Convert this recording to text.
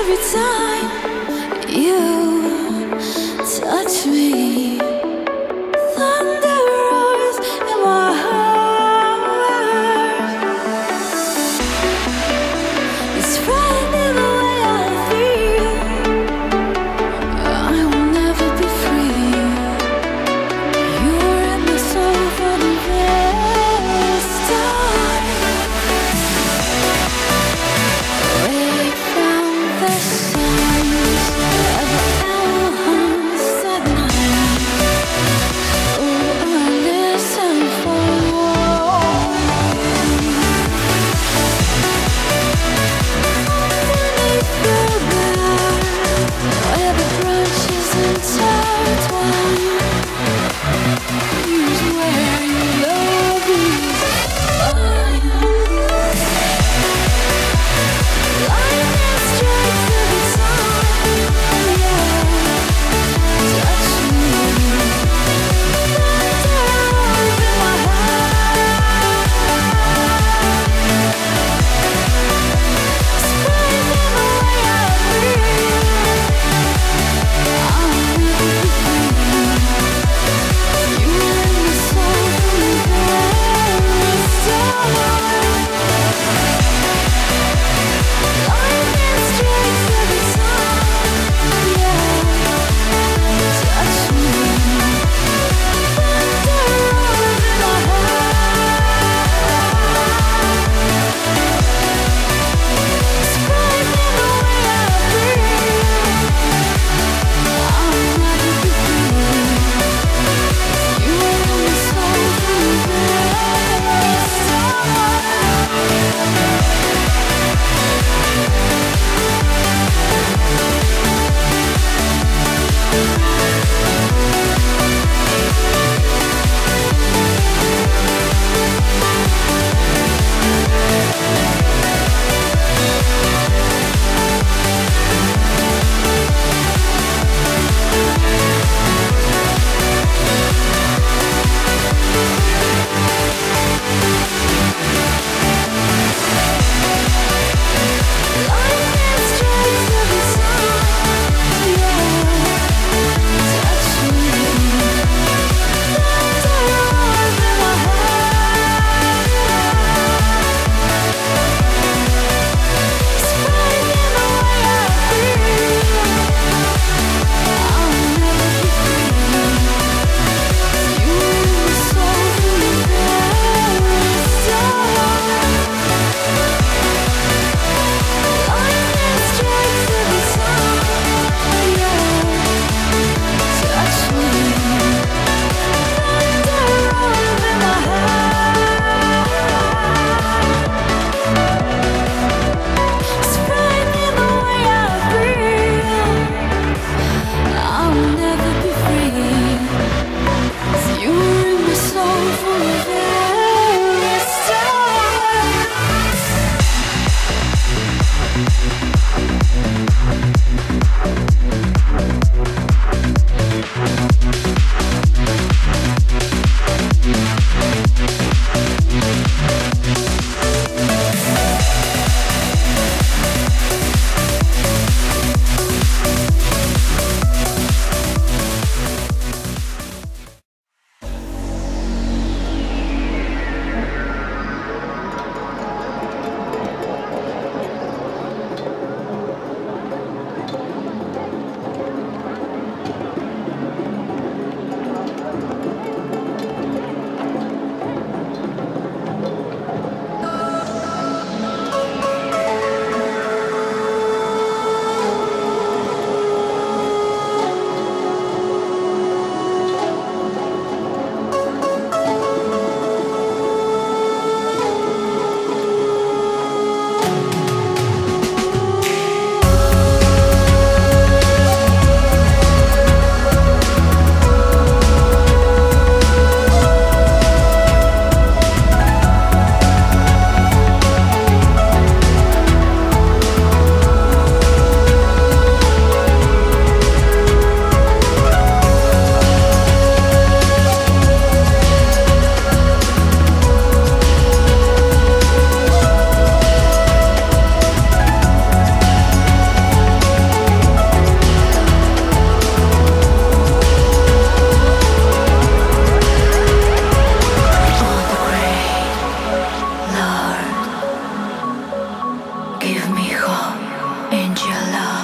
every time you touch me. your love.